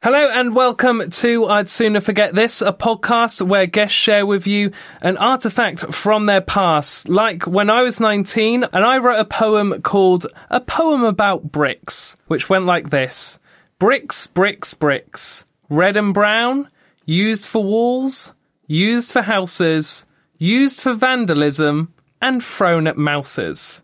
Hello and welcome to I'd Sooner Forget This, a podcast where guests share with you an artifact from their past. Like when I was 19 and I wrote a poem called A Poem About Bricks, which went like this Bricks, bricks, bricks. Red and brown, used for walls, used for houses, used for vandalism, and thrown at mouses.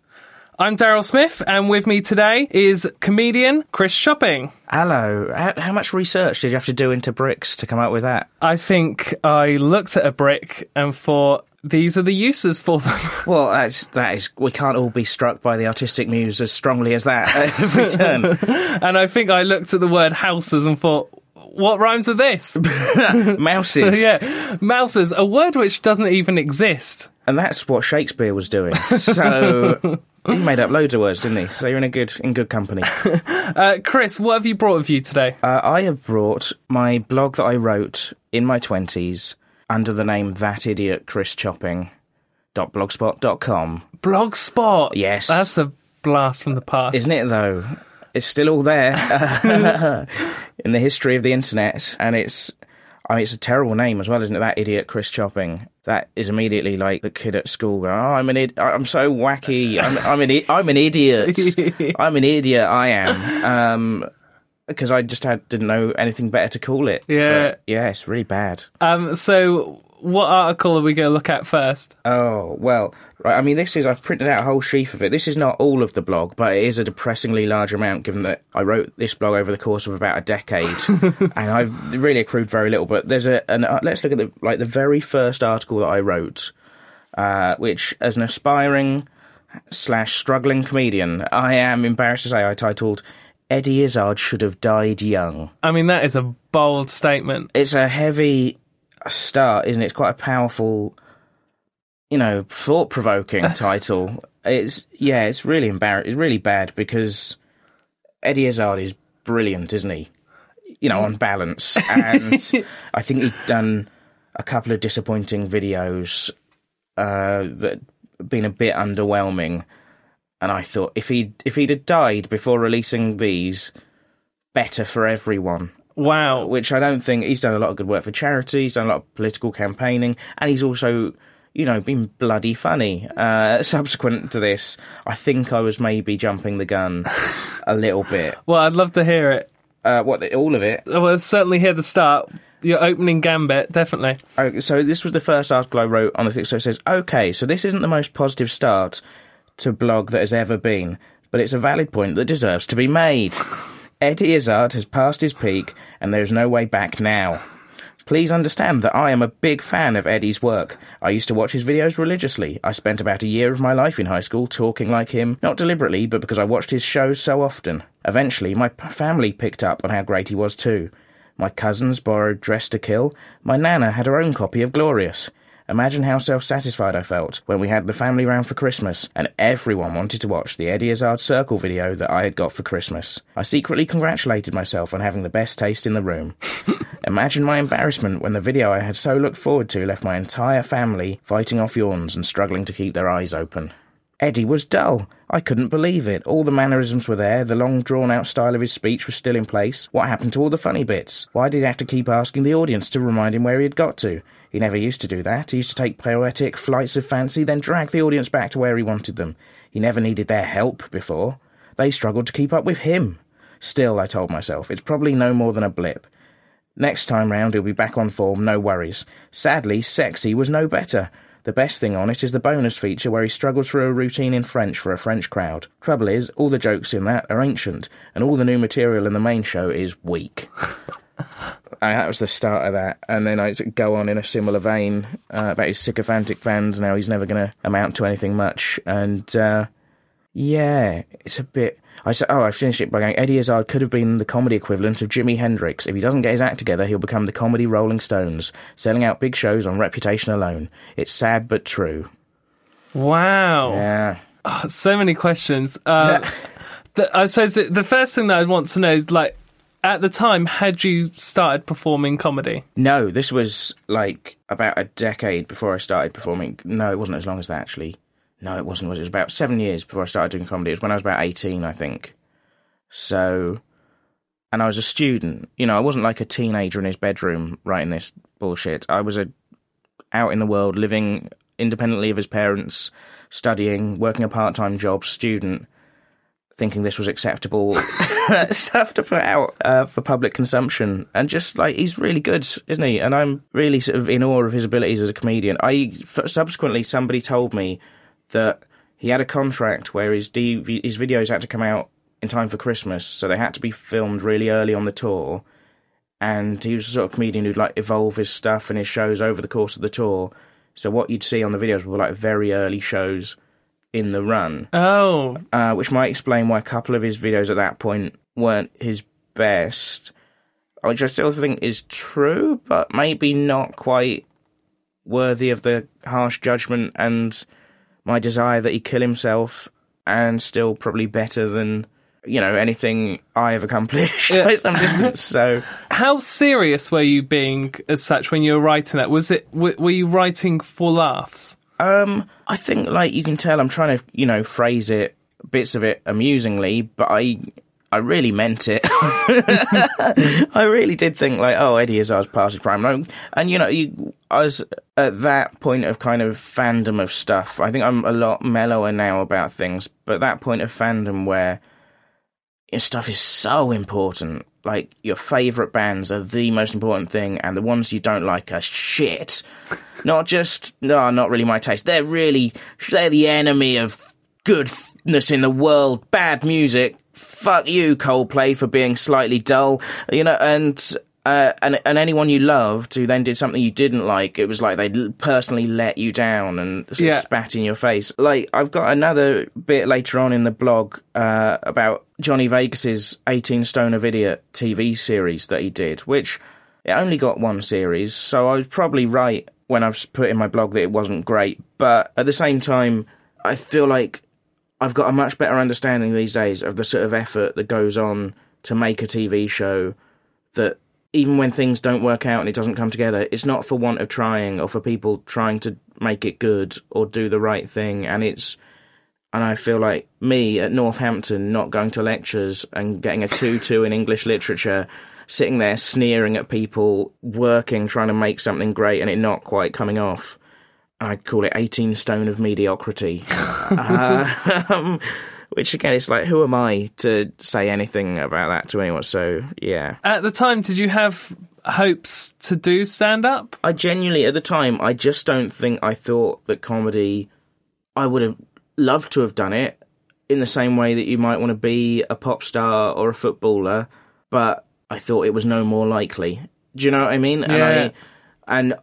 I'm Daryl Smith, and with me today is comedian Chris Chopping. Hello. How, how much research did you have to do into bricks to come up with that? I think I looked at a brick and thought, these are the uses for them. Well, that's, that is, we can't all be struck by the artistic muse as strongly as that uh, at every turn. and I think I looked at the word houses and thought, what rhymes with this? Mouses. yeah, mouses, a word which doesn't even exist. And that's what Shakespeare was doing. So he made up loads of words, didn't he? So you're in a good in good company. Uh, Chris, what have you brought with you today? Uh, I have brought my blog that I wrote in my twenties under the name That Idiot Chris Chopping. blogspot.com. Blogspot. Yes. That's a blast from the past. Isn't it though? It's still all there in the history of the internet, and it's. I mean, it's a terrible name as well, isn't it? That idiot Chris Chopping. That is immediately like the kid at school going, "Oh, I'm an id- I'm so wacky. I'm, I'm an I- I'm an idiot. I'm an idiot. I am." Um, because I just had didn't know anything better to call it. Yeah. But, yeah, it's really bad. Um, so, what article are we going to look at first? Oh, well, right. I mean, this is, I've printed out a whole sheaf of it. This is not all of the blog, but it is a depressingly large amount given that I wrote this blog over the course of about a decade. and I've really accrued very little. But there's a, an, uh, let's look at the, like, the very first article that I wrote, uh, which, as an aspiring slash struggling comedian, I am embarrassed to say I titled Eddie Izzard Should Have Died Young. I mean, that is a bold statement. It's a heavy start, isn't it? It's quite a powerful, you know, thought provoking title. It's yeah, it's really embarrassing. It's really bad because Eddie Izzard is brilliant, isn't he? You know, on balance, and I think he'd done a couple of disappointing videos uh, that been a bit underwhelming. And I thought if he if he'd have died before releasing these, better for everyone Wow. which I don't think he's done a lot of good work for charity. He's done a lot of political campaigning, and he's also, you know, been bloody funny. Uh, subsequent to this, I think I was maybe jumping the gun a little bit. Well, I'd love to hear it. Uh, what all of it? Well, certainly hear the start. Your opening gambit, definitely. Oh, so this was the first article I wrote on the thing. So it says, okay, so this isn't the most positive start to blog that has ever been, but it's a valid point that deserves to be made. Eddie Izzard has passed his peak, and there is no way back now. Please understand that I am a big fan of Eddie's work. I used to watch his videos religiously. I spent about a year of my life in high school talking like him, not deliberately, but because I watched his shows so often. Eventually, my family picked up on how great he was too. My cousins borrowed Dress to Kill. My nana had her own copy of Glorious. Imagine how self satisfied I felt when we had the family round for Christmas and everyone wanted to watch the Eddie Izzard Circle video that I had got for Christmas. I secretly congratulated myself on having the best taste in the room. Imagine my embarrassment when the video I had so looked forward to left my entire family fighting off yawns and struggling to keep their eyes open. Eddie was dull. I couldn't believe it. All the mannerisms were there, the long drawn out style of his speech was still in place. What happened to all the funny bits? Why did he have to keep asking the audience to remind him where he had got to? He never used to do that. He used to take poetic flights of fancy, then drag the audience back to where he wanted them. He never needed their help before. They struggled to keep up with him. Still, I told myself, it's probably no more than a blip. Next time round, he'll be back on form, no worries. Sadly, Sexy was no better. The best thing on it is the bonus feature where he struggles through a routine in French for a French crowd. Trouble is, all the jokes in that are ancient, and all the new material in the main show is weak. And that was the start of that. And then I go on in a similar vein uh, about his sycophantic fans. Now he's never going to amount to anything much. And uh, yeah, it's a bit. I said, oh, I finished it by going. Eddie Izzard could have been the comedy equivalent of Jimi Hendrix. If he doesn't get his act together, he'll become the comedy Rolling Stones, selling out big shows on reputation alone. It's sad but true. Wow. Yeah. Oh, so many questions. Uh, the, I suppose the, the first thing that I want to know is like, at the time, had you started performing comedy? No, this was like about a decade before I started performing. No, it wasn't as long as that actually. No, it wasn't. It? was about seven years before I started doing comedy. It was when I was about eighteen, I think. So, and I was a student. You know, I wasn't like a teenager in his bedroom writing this bullshit. I was a out in the world, living independently of his parents, studying, working a part time job, student, thinking this was acceptable stuff to put out uh, for public consumption. And just like, he's really good, isn't he? And I'm really sort of in awe of his abilities as a comedian. I subsequently, somebody told me that he had a contract where his, DV, his videos had to come out in time for Christmas, so they had to be filmed really early on the tour. And he was the sort of comedian who'd like evolve his stuff and his shows over the course of the tour. So what you'd see on the videos were like very early shows in the run. Oh. Uh, which might explain why a couple of his videos at that point weren't his best. Which I still think is true, but maybe not quite worthy of the harsh judgment and my desire that he kill himself, and still probably better than you know anything I have accomplished yeah. by some distance. So, how serious were you being as such when you were writing that? Was it were you writing for laughs? Um, I think like you can tell, I'm trying to you know phrase it bits of it amusingly, but I I really meant it. I really did think like, oh, Eddie Izzard's past his prime, and you know, you, I was at that point of kind of fandom of stuff. I think I'm a lot mellower now about things, but that point of fandom where stuff is so important. Like your favorite bands are the most important thing, and the ones you don't like are shit. Not just no, not really my taste. They're really they're the enemy of goodness in the world. Bad music fuck you, Coldplay, for being slightly dull, you know, and uh, and and anyone you loved who then did something you didn't like, it was like they personally let you down and yeah. spat in your face. Like I've got another bit later on in the blog uh, about Johnny Vegas's 18 Stone of Idiot TV series that he did, which it only got one series, so I was probably right when I've put in my blog that it wasn't great. But at the same time, I feel like I've got a much better understanding these days of the sort of effort that goes on to make a TV show that even when things don't work out and it doesn't come together, it's not for want of trying or for people trying to make it good or do the right thing. And it's, and I feel like me at Northampton not going to lectures and getting a 2 2 in English literature, sitting there sneering at people, working, trying to make something great and it not quite coming off. I'd call it 18 stone of mediocrity. uh, um, which again, it's like, who am I to say anything about that to anyone? So, yeah. At the time, did you have hopes to do stand up? I genuinely, at the time, I just don't think I thought that comedy, I would have loved to have done it in the same way that you might want to be a pop star or a footballer, but I thought it was no more likely. Do you know what I mean? Yeah. And I, and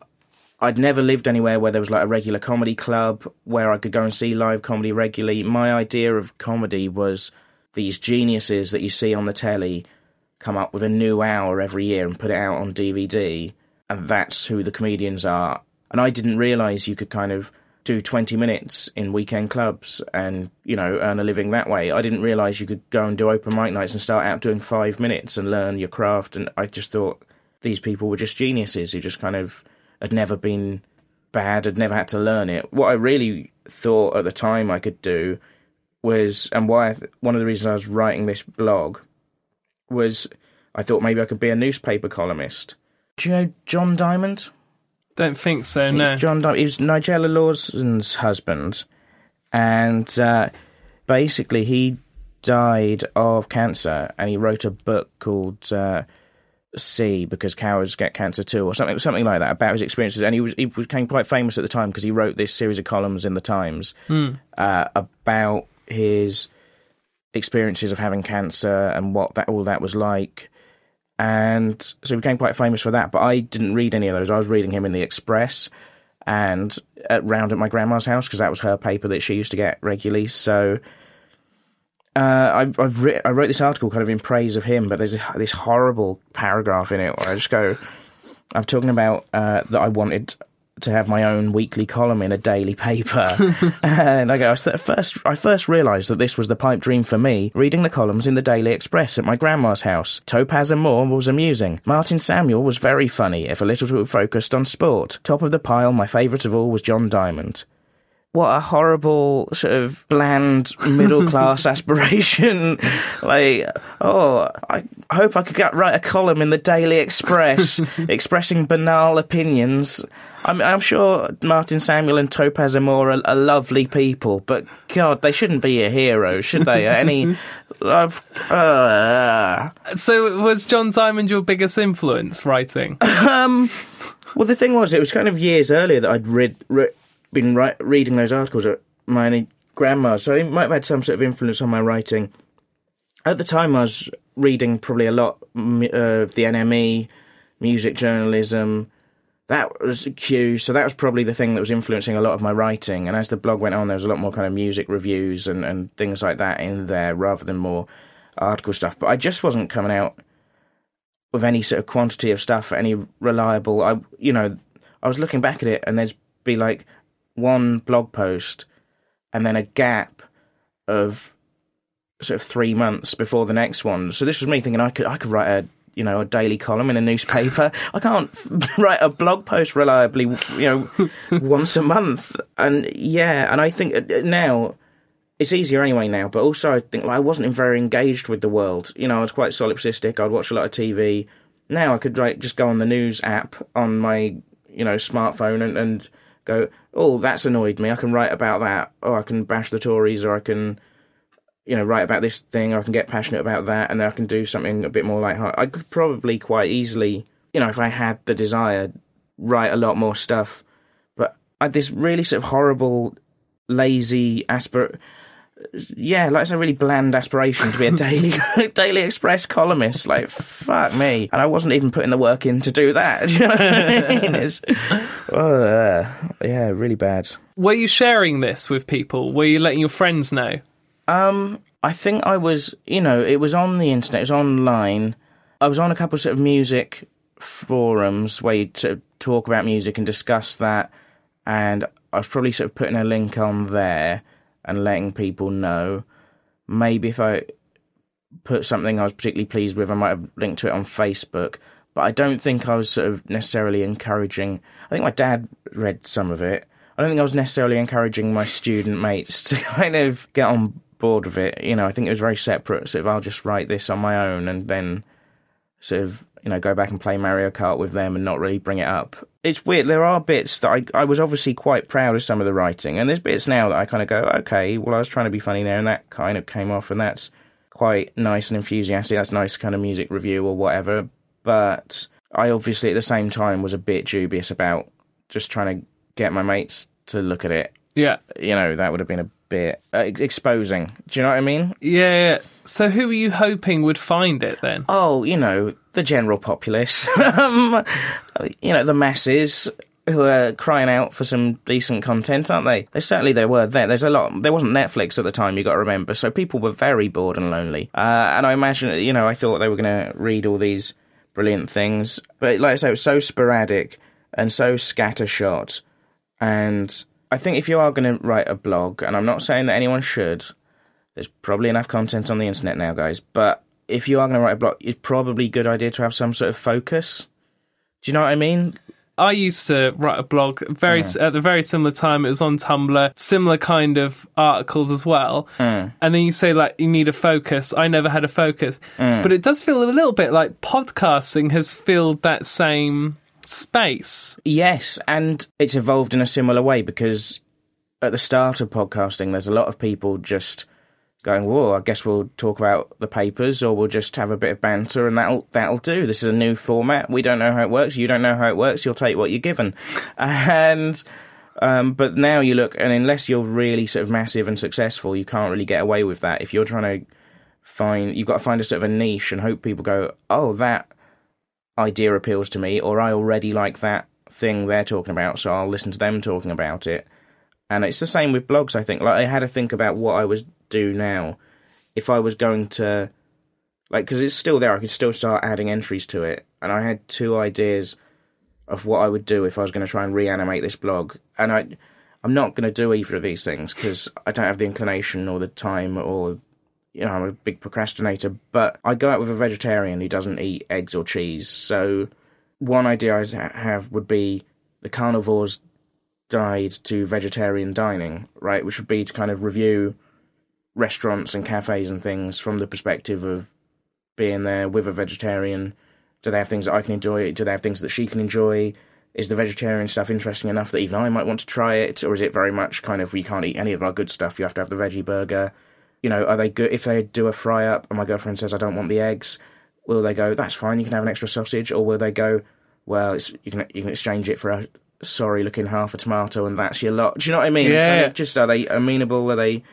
I'd never lived anywhere where there was like a regular comedy club where I could go and see live comedy regularly. My idea of comedy was these geniuses that you see on the telly come up with a new hour every year and put it out on DVD, and that's who the comedians are. And I didn't realize you could kind of do 20 minutes in weekend clubs and, you know, earn a living that way. I didn't realize you could go and do open mic nights and start out doing five minutes and learn your craft. And I just thought these people were just geniuses who just kind of had never been bad, had never had to learn it. What I really thought at the time I could do was, and why th- one of the reasons I was writing this blog was I thought maybe I could be a newspaper columnist. Do you know John Diamond? Don't think so. No, John Diamond. He was Nigella Lawson's husband, and uh, basically he died of cancer, and he wrote a book called. Uh, see because cowards get cancer too, or something, something like that about his experiences. And he was he became quite famous at the time because he wrote this series of columns in the Times mm. uh, about his experiences of having cancer and what that all that was like. and so he became quite famous for that. But I didn't read any of those. I was reading him in the Express and at, round at my grandma's house because that was her paper that she used to get regularly. So uh, I, I've writ- I wrote this article kind of in praise of him, but there's a, this horrible paragraph in it where I just go, I'm talking about uh, that I wanted to have my own weekly column in a daily paper. and I go, I first, I first realised that this was the pipe dream for me, reading the columns in the Daily Express at my grandma's house. Topaz Amore was amusing. Martin Samuel was very funny, if a little too focused on sport. Top of the pile, my favourite of all was John Diamond what a horrible sort of bland middle class aspiration. like, oh, I hope I could get write a column in the Daily Express expressing banal opinions. I'm, I'm, sure Martin Samuel and Topaz Amore are, are, lovely people, but God, they shouldn't be a hero, should they? Any. Uh, uh. So, was John Diamond your biggest influence writing? um, well, the thing was, it was kind of years earlier that I'd read, read been ri- reading those articles at my grandma's, so it might have had some sort of influence on my writing. At the time, I was reading probably a lot of uh, the NME, music journalism. That was Q, so that was probably the thing that was influencing a lot of my writing. And as the blog went on, there was a lot more kind of music reviews and, and things like that in there rather than more article stuff. But I just wasn't coming out with any sort of quantity of stuff, any reliable. I, you know, I was looking back at it, and there's be like one blog post and then a gap of sort of three months before the next one. So this was me thinking I could I could write a you know a daily column in a newspaper. I can't write a blog post reliably, you know, once a month. And yeah, and I think uh, now it's easier anyway now. But also I think like, I wasn't very engaged with the world. You know, I was quite solipsistic. I'd watch a lot of TV. Now I could like just go on the news app on my you know smartphone and, and go, oh, that's annoyed me. I can write about that, or I can bash the Tories, or I can, you know, write about this thing, or I can get passionate about that, and then I can do something a bit more like I could probably quite easily, you know, if I had the desire, write a lot more stuff. But I had this really sort of horrible, lazy aspir yeah, like it's a really bland aspiration to be a daily Daily Express columnist. Like, fuck me. And I wasn't even putting the work in to do that. you know I mean? Uh, yeah, really bad. Were you sharing this with people? Were you letting your friends know? Um, I think I was, you know, it was on the internet, it was online. I was on a couple of sort of music forums where you sort of talk about music and discuss that. And I was probably sort of putting a link on there and letting people know. Maybe if I put something I was particularly pleased with, I might have linked to it on Facebook. But I don't think I was sort of necessarily encouraging. I think my dad read some of it. I don't think I was necessarily encouraging my student mates to kind of get on board with it. You know, I think it was very separate. Sort of, I'll just write this on my own and then sort of you know, go back and play Mario Kart with them and not really bring it up. It's weird. There are bits that I, I was obviously quite proud of some of the writing, and there's bits now that I kind of go, okay, well, I was trying to be funny there, and that kind of came off, and that's quite nice and enthusiastic. That's nice kind of music review or whatever. But I obviously at the same time was a bit dubious about just trying to get my mates to look at it. Yeah. You know, that would have been a bit uh, exposing. Do you know what I mean? Yeah. So who were you hoping would find it then? Oh, you know, the general populace. um, you know, the masses who are crying out for some decent content, aren't they? They certainly there were there. There's a lot. There wasn't Netflix at the time. You got to remember. So people were very bored and lonely. Uh, and I imagine, you know, I thought they were going to read all these brilliant things, but like I say, it was so sporadic and so scattershot. And I think if you are going to write a blog, and I'm not saying that anyone should, there's probably enough content on the internet now, guys. But if you are going to write a blog, it's probably a good idea to have some sort of focus. Do you know what I mean? I used to write a blog very mm. at the very similar time. It was on Tumblr, similar kind of articles as well. Mm. And then you say like you need a focus. I never had a focus, mm. but it does feel a little bit like podcasting has filled that same space. Yes, and it's evolved in a similar way because at the start of podcasting, there's a lot of people just going, "Whoa, I guess we'll talk about the papers, or we'll just have a bit of banter, and that'll that'll do." This is a new format. We don't know how it works. You don't know how it works. You'll take what you're given, and. Um, but now you look, and unless you're really sort of massive and successful, you can't really get away with that. If you're trying to find, you've got to find a sort of a niche and hope people go, oh, that idea appeals to me, or I already like that thing they're talking about, so I'll listen to them talking about it. And it's the same with blogs. I think like I had to think about what I would do now if I was going to like because it's still there. I could still start adding entries to it, and I had two ideas of what I would do if I was going to try and reanimate this blog, and I. I'm not going to do either of these things because I don't have the inclination or the time or you know, I'm a big procrastinator, but I go out with a vegetarian who doesn't eat eggs or cheese. So, one idea I have would be the carnivore's guide to vegetarian dining, right? Which would be to kind of review restaurants and cafes and things from the perspective of being there with a vegetarian. Do they have things that I can enjoy? Do they have things that she can enjoy? Is the vegetarian stuff interesting enough that even I might want to try it? Or is it very much kind of we can't eat any of our good stuff, you have to have the veggie burger? You know, are they good? If they do a fry up and my girlfriend says I don't want the eggs, will they go, that's fine, you can have an extra sausage? Or will they go, well, you can you can exchange it for a sorry looking half a tomato and that's your lot? Do you know what I mean? Yeah. Kind of just are they amenable? Are they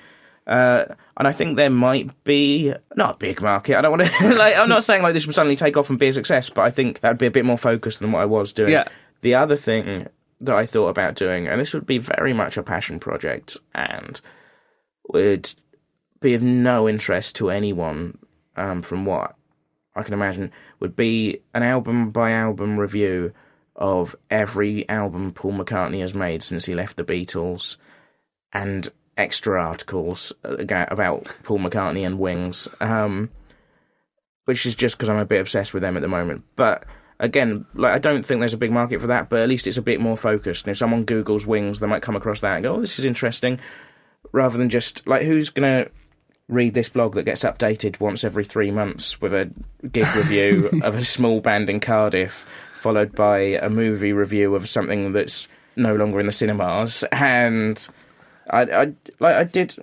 uh, and I think there might be not a big market. I don't want to like. I'm not saying like this would suddenly take off and be a success, but I think that'd be a bit more focused than what I was doing. Yeah. The other thing that I thought about doing, and this would be very much a passion project, and would be of no interest to anyone, um, from what I can imagine, would be an album by album review of every album Paul McCartney has made since he left the Beatles, and extra articles about Paul McCartney and Wings, um, which is just because I'm a bit obsessed with them at the moment. But again, like I don't think there's a big market for that, but at least it's a bit more focused. And if someone Google's Wings, they might come across that and go, "Oh, this is interesting," rather than just like who's gonna read this blog that gets updated once every three months with a gig review of a small band in Cardiff, followed by a movie review of something that's no longer in the cinemas. And I, I like I did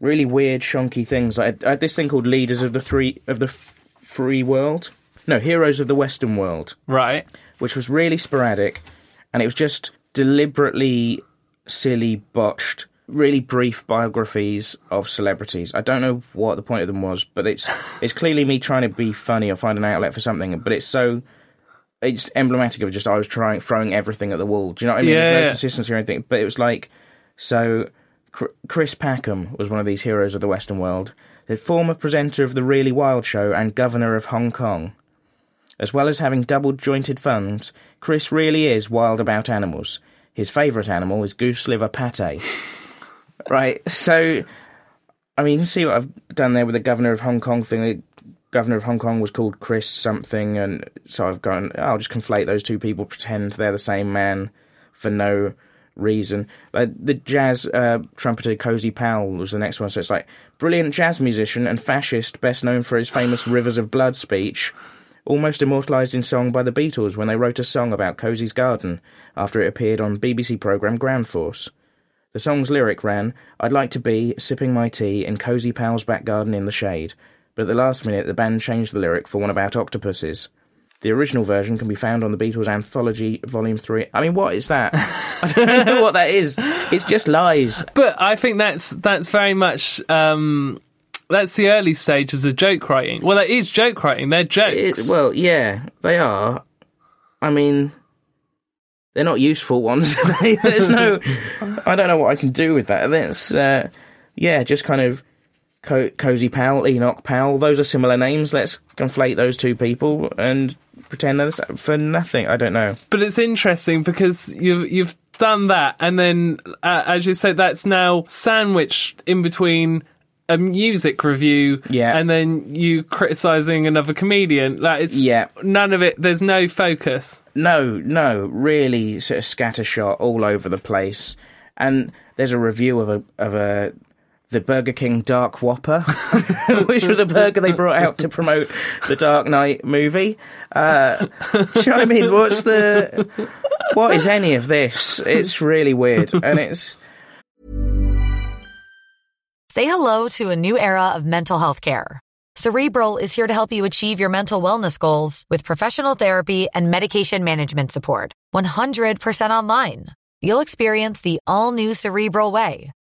really weird, shonky things. Like I had this thing called Leaders of the Three of the Free World. No, Heroes of the Western World Right. which was really sporadic, and it was just deliberately silly, botched, really brief biographies of celebrities. I don't know what the point of them was, but it's it's clearly me trying to be funny or find an outlet for something. But it's so it's emblematic of just I was trying throwing everything at the wall. Do you know what I mean? There's Yeah. no consistency or anything. But it was like so. Chris Packham was one of these heroes of the Western world, the former presenter of the Really Wild Show and governor of Hong Kong. As well as having double jointed thumbs, Chris really is wild about animals. His favourite animal is goose liver pate. right, so, I mean, you see what I've done there with the governor of Hong Kong thing. The governor of Hong Kong was called Chris something, and so I've gone, I'll just conflate those two people, pretend they're the same man for no reason. Like the jazz uh, trumpeter Cozy Powell was the next one, so it's like brilliant jazz musician and fascist, best known for his famous Rivers of Blood speech almost immortalised in song by the Beatles when they wrote a song about Cozy's garden after it appeared on BBC programme Ground Force. The song's lyric ran, I'd like to be sipping my tea in Cozy Powell's back garden in the shade, but at the last minute the band changed the lyric for one about octopuses. The original version can be found on the Beatles Anthology Volume 3. I mean, what is that? I don't know what that is. It's just lies. But I think that's that's very much um, that's the early stages of joke writing. Well, that is joke writing. They're jokes. It, well, yeah, they are. I mean, they're not useful ones. There's no. I don't know what I can do with that. That's uh, yeah, just kind of Co- Cozy Powell, Enoch Powell. Those are similar names. Let's conflate those two people and pretend they're for nothing. I don't know. but it's interesting because you've you've done that, and then uh, as you said, that's now sandwiched in between a music review, Yeah. and then you criticizing another comedian. Like it's Yeah. none of it. There's no focus. No, no, really sort of scattershot all over the place. And there's a review of a of a the Burger King Dark Whopper, which was a burger they brought out to promote the Dark Knight movie. Uh, I mean? What's the what is any of this? It's really weird, and it's Say hello to a new era of mental health care. Cerebral is here to help you achieve your mental wellness goals with professional therapy and medication management support. 100% online. You'll experience the all new Cerebral Way,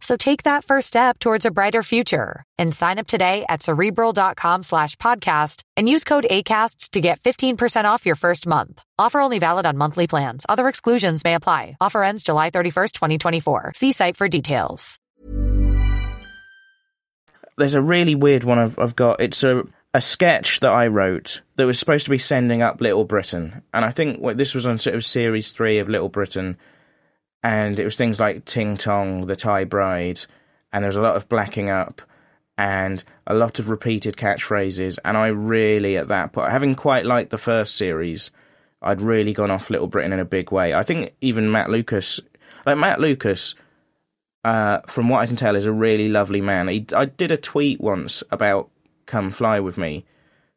So take that first step towards a brighter future and sign up today at cerebral.com slash podcast and use code ACAST to get 15% off your first month. Offer only valid on monthly plans. Other exclusions may apply. Offer ends July 31st, 2024. See site for details. There's a really weird one I've, I've got. It's a a sketch that I wrote that was supposed to be sending up Little Britain, and I think well, this was on sort of series three of Little Britain, and it was things like Ting Tong, the Thai bride, and there was a lot of blacking up and a lot of repeated catchphrases, and I really at that point, having quite liked the first series, I'd really gone off Little Britain in a big way. I think even Matt Lucas, like Matt Lucas. Uh, from what I can tell, is a really lovely man. He, I did a tweet once about Come Fly With Me,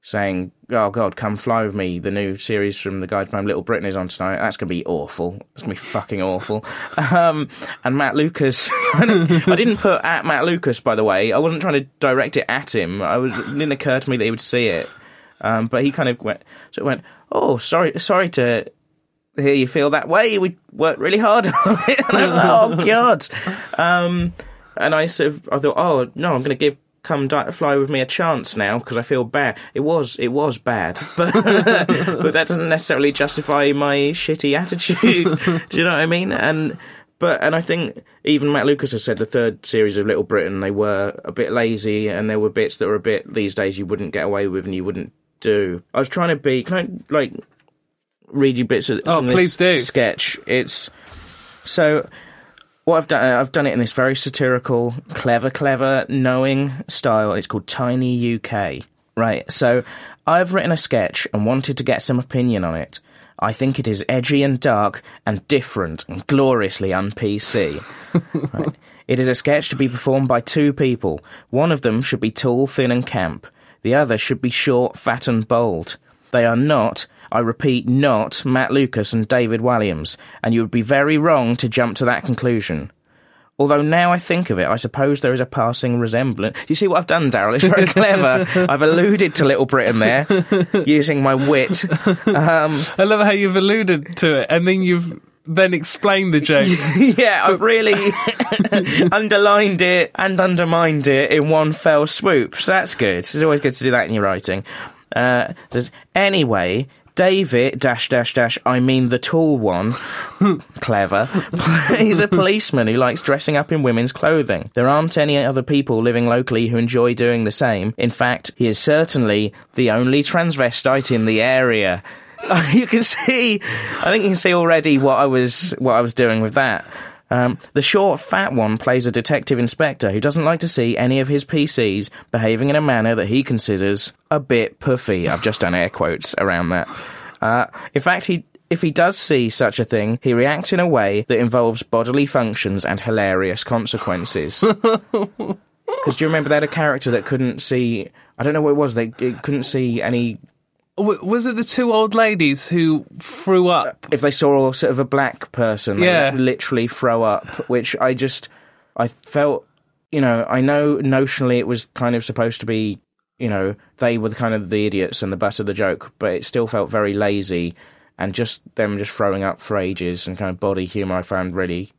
saying, Oh God, Come Fly With Me, the new series from the guy from Little Britain is on tonight. That's going to be awful. It's going to be fucking awful. Um, and Matt Lucas, I didn't put at Matt Lucas, by the way. I wasn't trying to direct it at him. I was, it didn't occur to me that he would see it. Um, but he kind of went, so it went, Oh, sorry, sorry to hear you feel that way. We worked really hard on it. oh God. Um, and I sort of, I thought, oh no, I'm going to give come di- fly with me a chance now because I feel bad. It was it was bad, but but that doesn't necessarily justify my shitty attitude. Do you know what I mean? And but and I think even Matt Lucas has said the third series of Little Britain they were a bit lazy and there were bits that were a bit these days you wouldn't get away with and you wouldn't do. I was trying to be. Can I like read you bits of Oh, this please do. sketch? It's so what I've done, uh, I've done it in this very satirical, clever, clever, knowing style. It's called Tiny UK. Right. So I've written a sketch and wanted to get some opinion on it. I think it is edgy and dark and different and gloriously un-PC. right. It is a sketch to be performed by two people. One of them should be tall, thin, and camp. The other should be short, fat, and bold. They are not, I repeat, not Matt Lucas and David Walliams, and you would be very wrong to jump to that conclusion. Although now I think of it, I suppose there is a passing resemblance. You see what I've done, Daryl? It's very clever. I've alluded to Little Britain there, using my wit. Um, I love how you've alluded to it and then you've then explained the joke. yeah, I've really underlined it and undermined it in one fell swoop. So that's good. It's always good to do that in your writing. Uh, anyway, David dash dash dash. I mean the tall one, clever. He's a policeman who likes dressing up in women's clothing. There aren't any other people living locally who enjoy doing the same. In fact, he is certainly the only transvestite in the area. you can see. I think you can see already what I was what I was doing with that. Um, the short, fat one plays a detective inspector who doesn't like to see any of his PCs behaving in a manner that he considers a bit puffy. I've just done air quotes around that. Uh, in fact, he if he does see such a thing, he reacts in a way that involves bodily functions and hilarious consequences. Because do you remember they had a character that couldn't see? I don't know what it was. They it couldn't see any W- was it the two old ladies who threw up? Uh, if they saw sort of a black person, Yeah. literally throw up, which I just, I felt, you know, I know notionally it was kind of supposed to be, you know, they were kind of the idiots and the butt of the joke, but it still felt very lazy and just them just throwing up for ages and kind of body humour I found really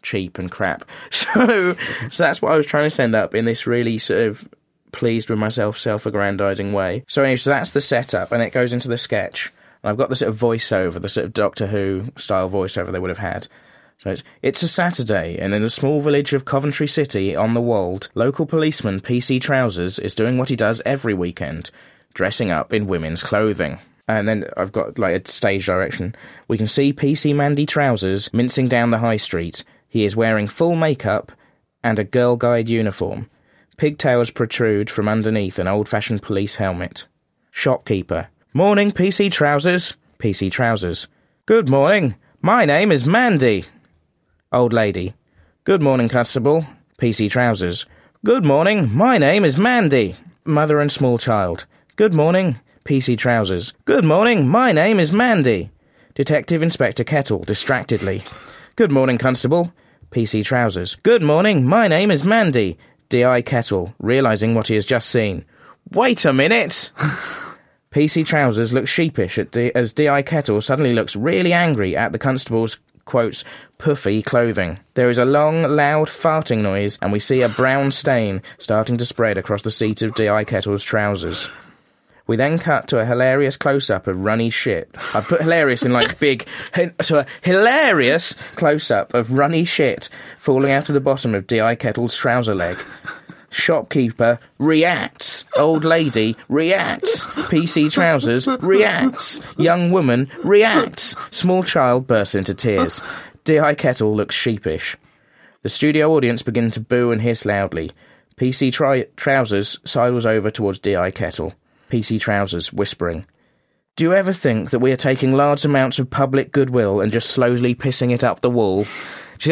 cheap and crap. So, so that's what I was trying to send up in this really sort of pleased with myself, self-aggrandizing way. So anyway, so that's the setup, and it goes into the sketch. And I've got the sort of voiceover, the sort of Doctor Who style voiceover they would have had. So it's, it's a Saturday, and in the small village of Coventry City on the Wold, local policeman PC Trousers is doing what he does every weekend, dressing up in women's clothing. And then I've got like a stage direction. We can see PC Mandy Trousers mincing down the high street. He is wearing full makeup and a Girl Guide uniform. Pigtails protrude from underneath an old fashioned police helmet. Shopkeeper. Morning, PC Trousers. PC Trousers. Good morning. My name is Mandy. Old lady. Good morning, Constable. PC Trousers. Good morning. My name is Mandy. Mother and small child. Good morning. PC Trousers. Good morning. My name is Mandy. Detective Inspector Kettle, distractedly. Good morning, Constable. PC Trousers. Good morning, my name is Mandy. DI Kettle, realising what he has just seen. Wait a minute! PC Trousers looks sheepish at D- as DI Kettle suddenly looks really angry at the constable's, quotes, puffy clothing. There is a long, loud farting noise, and we see a brown stain starting to spread across the seat of DI Kettle's trousers. We then cut to a hilarious close up of runny shit. I put hilarious in like big, to a hilarious close up of runny shit falling out of the bottom of D.I. Kettle's trouser leg. Shopkeeper reacts. Old lady reacts. PC trousers reacts. Young woman reacts. Small child bursts into tears. D.I. Kettle looks sheepish. The studio audience begin to boo and hiss loudly. PC tri- trousers sidles over towards D.I. Kettle. PC trousers, whispering. Do you ever think that we are taking large amounts of public goodwill and just slowly pissing it up the wall?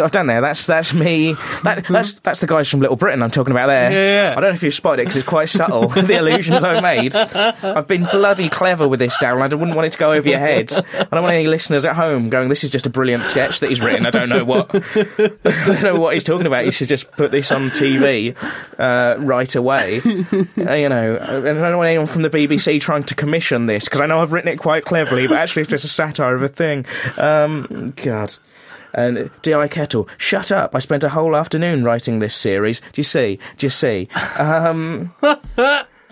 I've done there? That's that's me. That, that's that's the guys from Little Britain I'm talking about there. Yeah, yeah. I don't know if you've spotted it because it's quite subtle. the illusions I've made. I've been bloody clever with this, Darren. I wouldn't want it to go over your head. I don't want any listeners at home going, "This is just a brilliant sketch that he's written." I don't know what. I don't know what he's talking about. You should just put this on TV uh, right away. Uh, you know, and I don't want anyone from the BBC trying to commission this because I know I've written it quite cleverly, but actually it's just a satire of a thing. Um, God. And D.I. Kettle, shut up. I spent a whole afternoon writing this series. Do you see? Do you see? Um,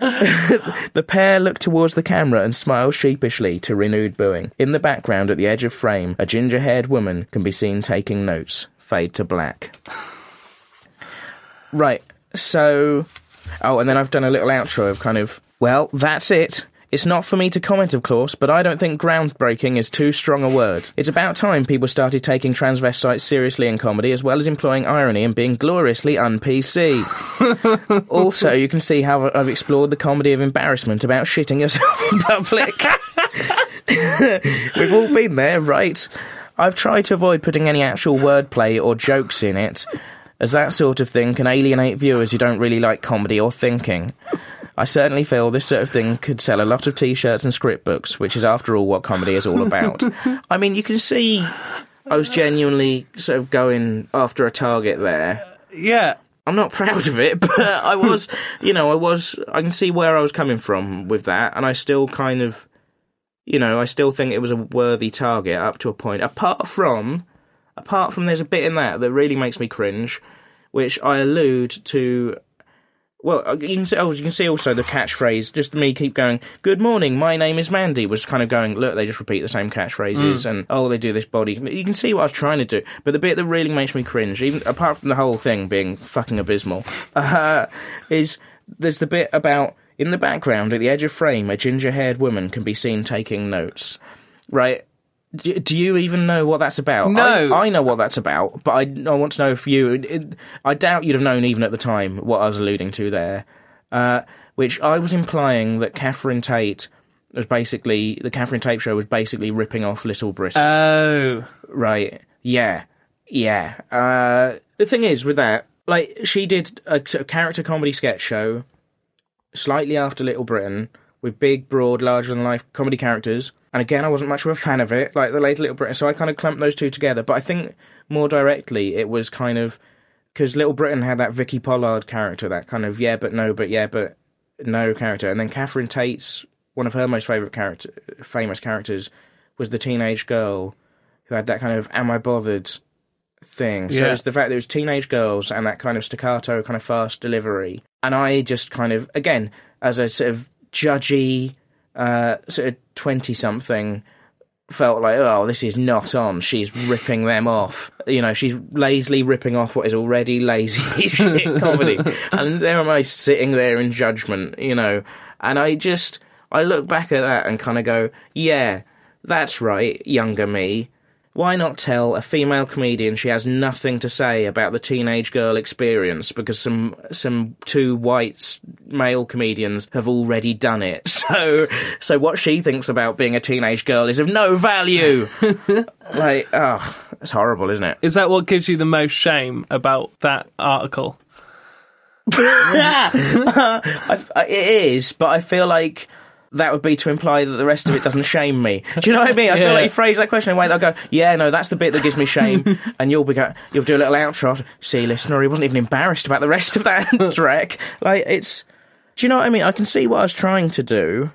the pair look towards the camera and smile sheepishly to renewed booing. In the background, at the edge of frame, a ginger haired woman can be seen taking notes. Fade to black. Right, so. Oh, and then I've done a little outro of kind of. Well, that's it. It's not for me to comment, of course, but I don't think groundbreaking is too strong a word. It's about time people started taking transvestites seriously in comedy, as well as employing irony and being gloriously un-PC. also, you can see how I've explored the comedy of embarrassment about shitting yourself in public. We've all been there, right? I've tried to avoid putting any actual wordplay or jokes in it, as that sort of thing can alienate viewers who don't really like comedy or thinking. I certainly feel this sort of thing could sell a lot of t-shirts and script books, which is after all what comedy is all about. I mean, you can see I was genuinely sort of going after a target there. Yeah. I'm not proud of it, but I was, you know, I was, I can see where I was coming from with that, and I still kind of, you know, I still think it was a worthy target up to a point. Apart from, apart from there's a bit in that that really makes me cringe, which I allude to well, uh, you can see. Oh, you can see also the catchphrase. Just me keep going. Good morning. My name is Mandy. Was kind of going. Look, they just repeat the same catchphrases, and oh, they do this body. You can see what I was trying to do. But the bit that really makes me cringe, even apart from the whole thing being fucking abysmal, uh, is there's the bit about in the background at the edge of frame, a ginger-haired woman can be seen taking notes. Right. Do, do you even know what that's about? No. I, I know what that's about, but I, I want to know if you. It, I doubt you'd have known even at the time what I was alluding to there, uh, which I was implying that Catherine Tate was basically the Catherine Tate show was basically ripping off Little Britain. Oh. Right. Yeah. Yeah. Uh, the thing is with that, like, she did a, sort of character comedy sketch show slightly after Little Britain with big, broad, larger than life comedy characters. And again, I wasn't much of a fan of it, like the later Little Britain. So I kind of clumped those two together. But I think more directly, it was kind of because Little Britain had that Vicky Pollard character, that kind of yeah, but no, but yeah, but no character. And then Catherine Tate's one of her most favorite character, famous characters, was the teenage girl who had that kind of "Am I bothered?" thing. So Yeah. it's the fact that it was teenage girls and that kind of staccato, kind of fast delivery. And I just kind of, again, as a sort of judgy, uh, sort of twenty something, felt like, oh, this is not on. She's ripping them off. You know, she's lazily ripping off what is already lazy shit comedy. and there am I sitting there in judgment, you know. And I just, I look back at that and kind of go, yeah, that's right, younger me. Why not tell a female comedian she has nothing to say about the teenage girl experience because some some two white male comedians have already done it. So so what she thinks about being a teenage girl is of no value. like, oh, it's horrible, isn't it? Is that what gives you the most shame about that article? I, I- it is, but I feel like that would be to imply that the rest of it doesn't shame me. Do you know what I mean? I Yeah. feel like you phrase that question in a way that I go, yeah, no, that's the bit that gives me shame, and you'll be go, you'll do a little outro. See, listener, he wasn't even embarrassed about the rest of that track. Like it's, do you know what I mean? I can see what I was trying to do,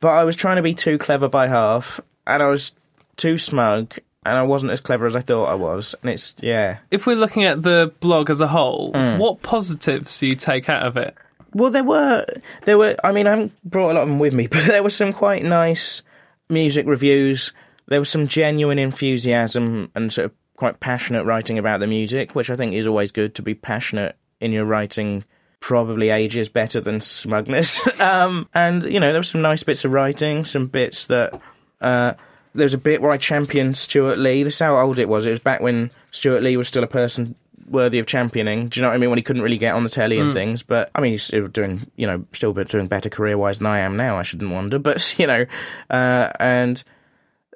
but I was trying to be too clever by half, and I was too smug, and I wasn't as clever as I thought I was. And it's yeah. If we're looking at the blog as a whole, Mm. what positives do you take out of it? Well, there were there were. I mean, I haven't brought a lot of them with me, but there were some quite nice music reviews. There was some genuine enthusiasm and sort of quite passionate writing about the music, which I think is always good to be passionate in your writing. Probably ages better than smugness. um, and you know, there were some nice bits of writing, some bits that. Uh, there was a bit where I championed Stewart Lee. This is how old it was. It was back when Stewart Lee was still a person worthy of championing. Do you know what I mean? When he couldn't really get on the telly and things. But I mean, he's still doing, you know, still doing better career wise than I am now. I shouldn't wonder. But you know, uh, and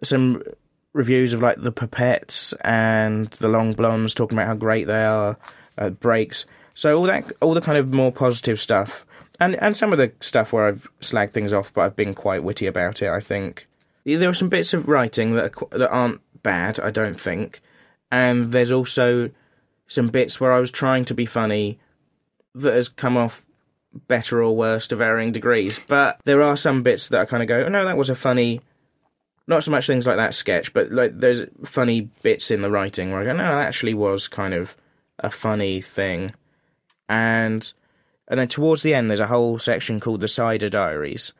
some reviews of like the Pipettes and the Long Blondes talking about how great they are. Uh, breaks. So all that, all the kind of more positive stuff, and and some of the stuff where I've slagged things off, but I've been quite witty about it. I think there are some bits of writing that are, that aren't bad. I don't think, and there's also some bits where I was trying to be funny that has come off better or worse to varying degrees. But there are some bits that I kind of go, oh, no, that was a funny. Not so much things like that sketch, but like there's funny bits in the writing where I go, no, that actually was kind of a funny thing, and and then towards the end there's a whole section called the Cider Diaries,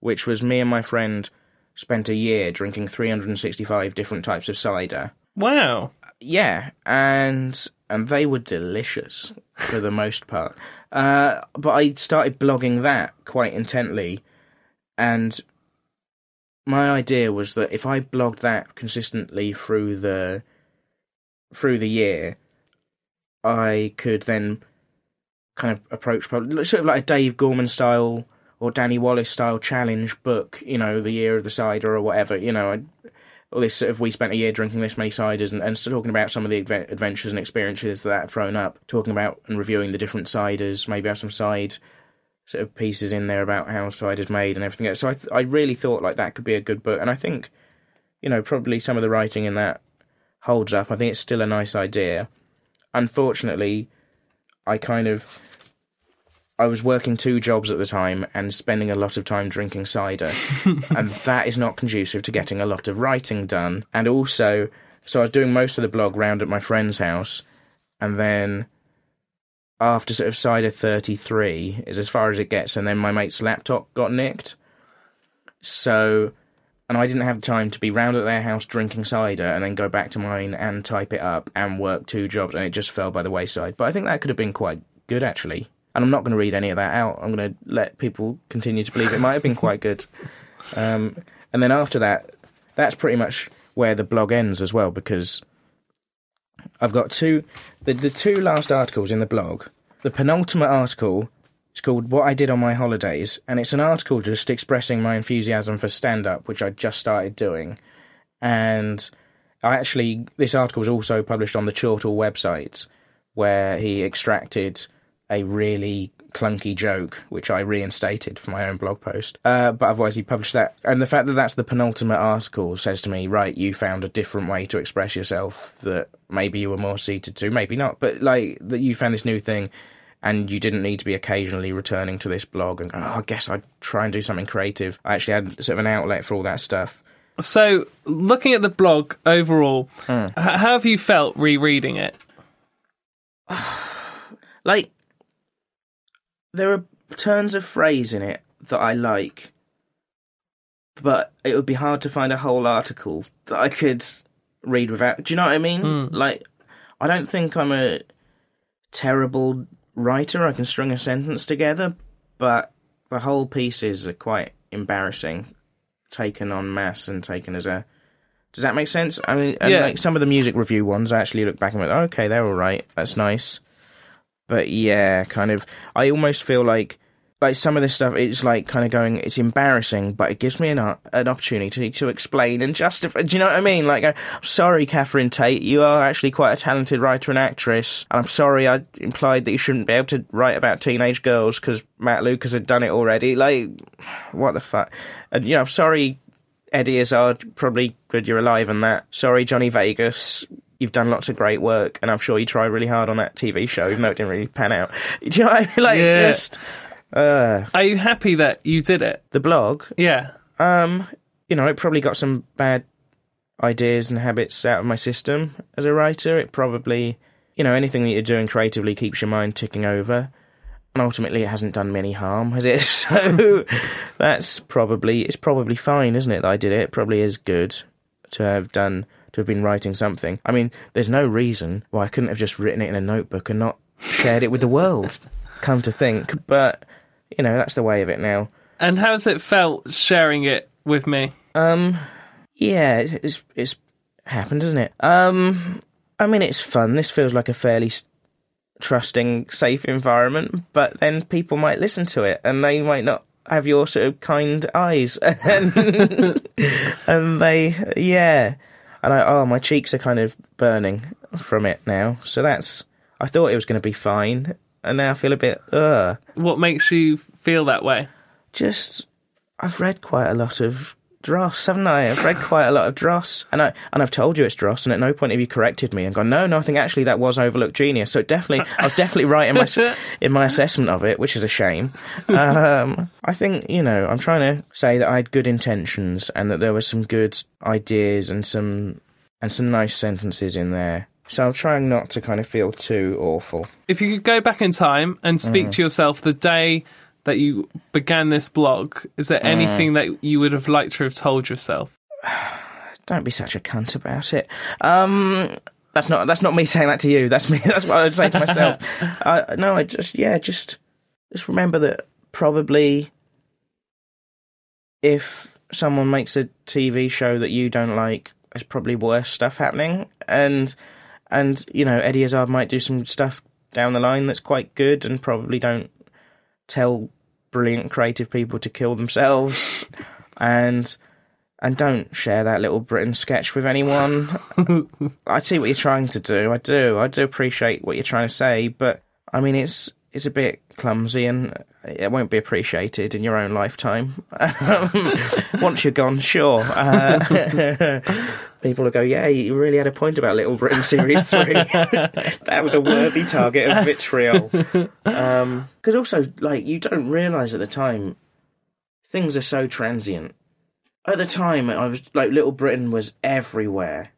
which was me and my friend spent a year drinking 365 different types of cider Wow. Yeah, and and they were delicious for the most part. Uh, but I started blogging that quite intently, and my idea was that if I blogged that consistently through the through the year, I could then kind of approach sort of like a Dave Gorman style or Danny Wallace style challenge book, you know, the year of the cider or whatever, you know. I, all this sort of we spent a year drinking this many ciders and, and talking about some of the adve- adventures and experiences that I've thrown up, talking about and reviewing the different ciders, maybe have some side sort of pieces in there about how cider's made and everything else. So I, th- I really thought like that could be a good book, and I think, you know, probably some of the writing in that holds up. I think it's still a nice idea. Unfortunately, I kind of I was working two jobs at the time and spending a lot of time drinking cider, and that is not conducive to getting a lot of writing done. And also, so I was doing most of the blog round at my friend's house, and then after sort of cider 33 is as far as it gets, and then my mate's laptop got nicked. So, and I didn't have time to be round at their house drinking cider and then go back to mine and type it up and work two jobs, and it just fell by the wayside. But I think that could have been quite good actually. And I'm not going to read any of that out. I'm going to let people continue to believe it might have been quite good. Um, and then after that, that's pretty much where the blog ends as well because I've got two the, the two last articles in the blog. The penultimate article is called What I Did on My Holidays, and it's an article just expressing my enthusiasm for stand up, which I just started doing. And I actually this article was also published on the Chortle website where he extracted a really clunky joke, which I reinstated for my own blog post. Uh, but otherwise, he published that. And the fact that that's the penultimate article says to me, right, you found a different way to express yourself that maybe you were more suited to, maybe not. But like, that you found this new thing and you didn't need to be occasionally returning to this blog and, oh, I guess I'd try and do something creative. I actually had sort of an outlet for all that stuff. So, looking at the blog overall, h- how have you felt rereading it? like there are turns of phrase in it that I like, but it would be hard to find a whole article that I could read without. Do you know what I mean? Hmm. Like, I don't think I'm a terrible writer. I can string a sentence together, but the whole pieces are quite embarrassing, taken on mass and taken as a. Does that make sense? I mean, and Yeah. like some of the music review ones, I actually look back and went, okay, they're all right. That's nice. But yeah, kind of. I almost feel like like some of this stuff, it's like kind of going, it's embarrassing, but it gives me an, an opportunity to, to explain and justify. Do you know what I mean? Like, I'm sorry, Catherine Tate, you are actually quite a talented writer and actress. And I'm sorry I implied that you shouldn't be able to write about teenage girls because Matt Lucas had done it already. Like, what the fuck? And, you know, I'm sorry, Eddie Izzard, probably good you're alive and that. Sorry, Johnny Vegas. You've done lots of great work, and I'm sure you tried really hard on that TV show, even though it didn't really pan out. Do you know what I mean? Like, Yeah. just. Uh, Are you happy that you did it? the blog, Yeah. um, you know, it probably got some bad ideas and habits out of my system as a writer. It probably, you know, anything that you're doing creatively keeps your mind ticking over. And ultimately, it hasn't done me any harm, has it? So that's probably it's probably fine, isn't it? That I did it. It probably is good to have done to have been writing something. I mean, there's no reason why I couldn't have just written it in a notebook and not shared it with the world. Come to think, but you know, that's the way of it now. And how's it felt sharing it with me? Um, yeah, it's it's happened, isn't it? Um, I mean, it's fun. This feels like a fairly trusting, safe environment, but then people might listen to it and they might not have your sort of kind eyes, and, and they, yeah, and I, oh, my cheeks are kind of burning from it now. So that's. I thought it was going to be fine, and now I feel a bit, ugh What makes you feel that way? just I've read quite a lot of Dross, haven't I? I've read quite a lot of Dross, and I and I've told you it's Dross, and at no point have you corrected me and gone, no, no, I think actually that was Overlooked Genius. So definitely, I was definitely right in my in my assessment of it, which is a shame. Um, I think you know I'm trying to say that I had good intentions and that there were some good ideas and some and some nice sentences in there. So I'm trying not to kind of feel too awful. If you could go back in time and speak Mm. to yourself the day that you began this blog, is Mm. there anything that you would have liked to have told yourself? don't be such a cunt about it. Um, that's not that's not me saying that to you. That's me. That's what I would say to myself. I, no, I just yeah, just just remember that probably if someone makes a TV show that you don't like, there's probably worse stuff happening, and and you know Eddie Izzard might do some stuff down the line that's quite good, and probably don't tell brilliant creative people to kill themselves, and and don't share that little Britain sketch with anyone. I see what you're trying to do. I do. I do appreciate what you're trying to say, but I mean, it's it's a bit clumsy and it won't be appreciated in your own lifetime. Once you're gone, sure. Uh, people will go, "Yeah, you really had a point about Little Britain series three. that was a worthy target of vitriol." Because also, like, you don't realise at the time things are so transient at the time I was like Little Britain was everywhere.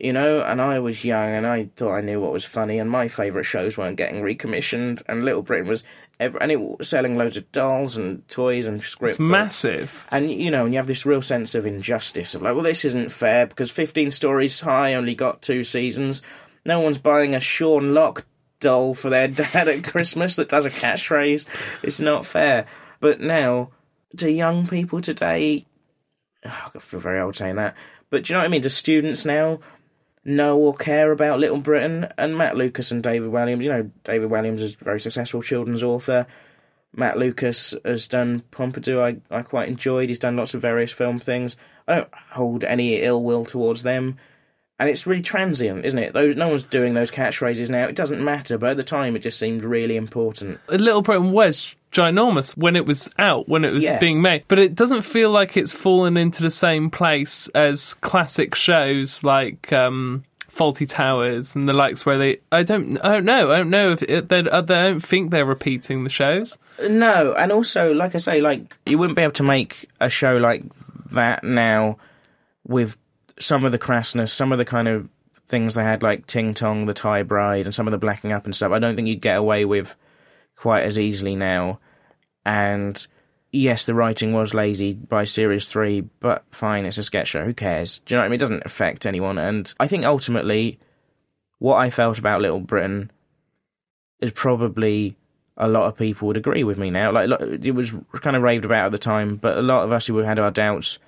You know, and I was young and I thought I knew what was funny and my favourite shows weren't getting recommissioned and Little Britain was ev- and it was selling loads of dolls and toys and scripts. It's massive. And you know, and you have this real sense of injustice of like, well, this isn't fair because 15 Storeys High only got two seasons. No one's buying a Sean Lock doll for their dad at Christmas that does a catchphrase. It's not fair. But now, do young people today? Oh, I feel very old saying that. But do you know what I mean? Do students now know or care about Little Britain? And Matt Lucas and David Walliams, you know, David Walliams is a very successful children's author. Matt Lucas has done Pompidou, I, I quite enjoyed. He's done lots of various film things. I don't hold any ill will towards them. And it's really transient, isn't it? Those, no one's doing those catchphrases now. It doesn't matter, but at the time it just seemed really important. Little Britain was ginormous when it was out, when it was Yeah. being made. But it doesn't feel like it's fallen into the same place as classic shows like um, Fawlty Towers and the likes, where they. I don't. I don't know. I don't know if it, they. I don't think they're repeating the shows. No, and also, like I say, like you wouldn't be able to make a show like that now with some of the crassness, some of the kind of things they had, like Ting Tong, the Thai Bride, and some of the blacking up and stuff. I don't think you'd get away with quite as easily now. And yes, the writing was lazy by series three, but fine, it's a sketch show. Who cares? Do you know what I mean? It doesn't affect anyone. And I think ultimately, what I felt about Little Britain is probably a lot of people would agree with me now. Like it was kind of raved about at the time, but a lot of us who had our doubts,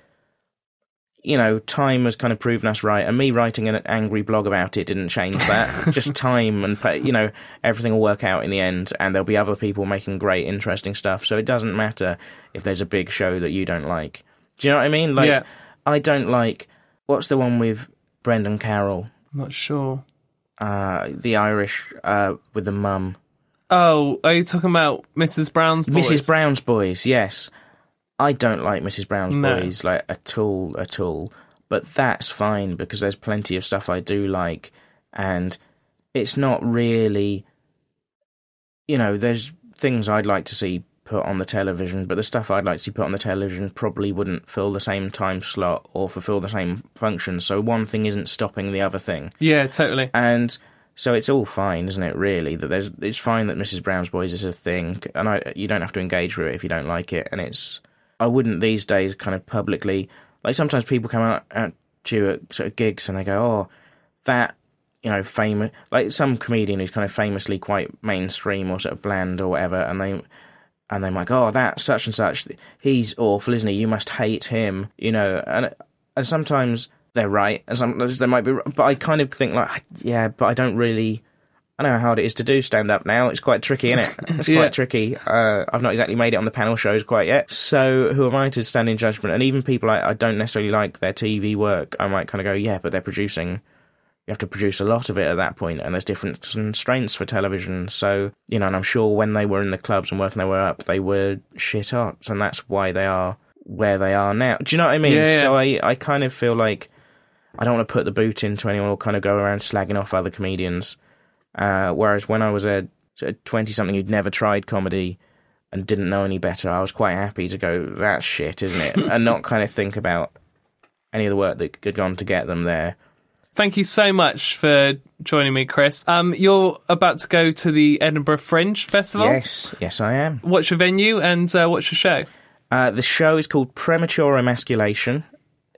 you know, time has kind of proven us right, and me writing an angry blog about it didn't change that. Just time and you know everything will work out in the end, and there'll be other people making great, interesting stuff. So it doesn't matter if there's a big show that you don't like. Do you know what I mean? Like, Yeah. I don't like what's the one with Brendan Carroll, I'm not sure. uh, the Irish uh, with the mum, Oh, are you talking about Mrs. Brown's boys? Mrs. Brown's Boys. Yes, I don't like Mrs. Brown's No. Boys like at all, at all. But that's fine because there's plenty of stuff I do like, and it's not really, you know, there's things I'd like to see put on the television, but the stuff I'd like to see put on the television probably wouldn't fill the same time slot or fulfill the same function. So one thing isn't stopping the other thing Yeah, totally. and so it's all fine, isn't it? Really, that there's it's fine that Mrs. Brown's Boys is a thing, and I you don't have to engage with it if you don't like it. And it's I wouldn't these days kind of publicly like sometimes people come out at you at sort of gigs and they go, oh, that you know famous like some comedian who's kind of famously quite mainstream or sort of bland or whatever, and they. And they might go, oh, that such and such, he's awful, isn't he? You must hate him, you know. And and sometimes they're right, and sometimes they might be. But I kind of think like, yeah, but I don't really. I know how hard it is to do stand up now. It's quite tricky, isn't it? It's quite Yeah. tricky. Uh, I've not exactly made it on the panel shows quite yet. So who am I to stand in judgment? And even people I, I don't necessarily like their TV work, I might kind of go, yeah, but they're producing. You have to produce a lot of it at that point, and there's different constraints for television. So you know, and I'm sure when they were in the clubs and working their way up, they were shit hot, and that's why they are where they are now. Do you know what I mean? Yeah. So I, I kind of feel like I don't want to put the boot into anyone or kind of go around slagging off other comedians. Uh, whereas when I was a twenty something who'd never tried comedy and didn't know any better, I was quite happy to go, that's shit, isn't it? and not kind of think about any of the work that had gone to get them there. Thank you so much for joining me, Chris. Um, you're about to go to the Edinburgh Fringe Festival. Yes, yes, I am. What's your venue and uh, what's your show? Uh, the show is called Premature Emasculation.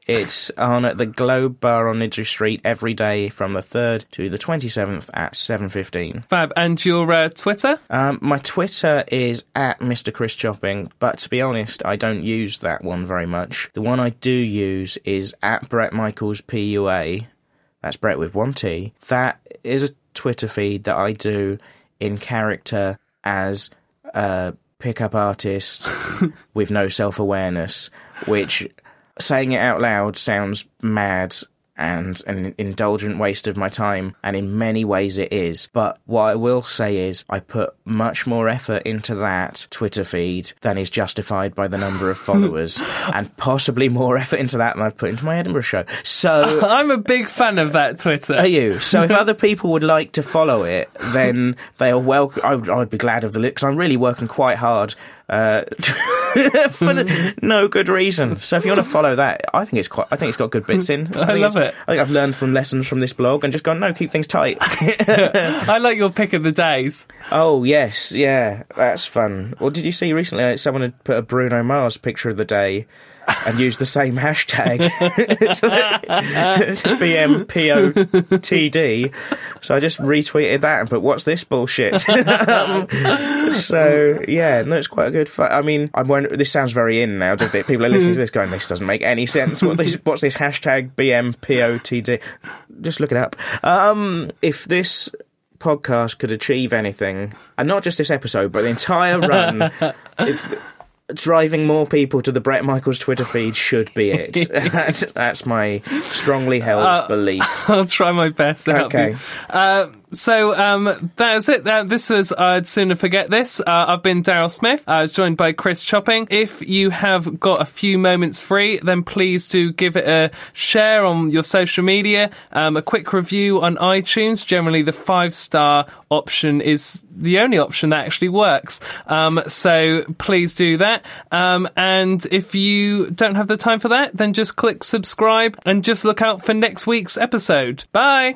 It's on at the Globe Bar on Niddry Street every day from the 3rd to the 27th at 7.15. Fab. And your uh, Twitter? Um, my Twitter is at Mr. Chris Chopping, but to be honest, I don't use that one very much. The one I do use is at Bret Michaels PUA. That's Bret with one T. That is a Twitter feed that I do in character as a pickup artist with no self awareness, which saying it out loud sounds mad and an indulgent waste of my time, and in many ways it is. But what I will say is, I put much more effort into that Twitter feed than is justified by the number of followers, and possibly more effort into that than I've put into my Edinburgh show. So. I'm a big fan of that Twitter. Are you? So if other people would like to follow it, then they are welcome. I would, I would be glad of the look, because I'm really working quite hard uh, for no good reason. So if you want to follow that, I think it's quite. I think it's got good bits in. I think love it. I think I've learned from lessons from this blog and just gone. No, keep things tight. I like your pick of the days. oh yes, yeah, that's fun. Or did you see recently uh, someone had put a Bruno Mars picture of the day? And use the same hashtag BMPOTD. So I just retweeted that and put, "What's this bullshit?" Um, so yeah, no, it's quite a good. I mean, I won't. This sounds very in now, doesn't it? People are listening to this going, "This doesn't make any sense." What this? What's this hashtag BMPOTD? Just look it up. Um, if this podcast could achieve anything, and not just this episode, but the entire run, if driving more people to the Bret Michaels Twitter feed should be it. that's, that's my strongly held belief. I'll try my best to help Okay. you. Uh, so um, that's it. Uh, this was I'd sooner forget this. Uh, I've been Daryl Smith. I was joined by Chris Chopping. If you have got a few moments free, then please do give it a share on your social media. Um, a quick review on iTunes. Generally, the five star option is the only option that actually works. Um, so please do that. Um, and if you don't have the time for that, then just click subscribe and just look out for next week's episode. Bye.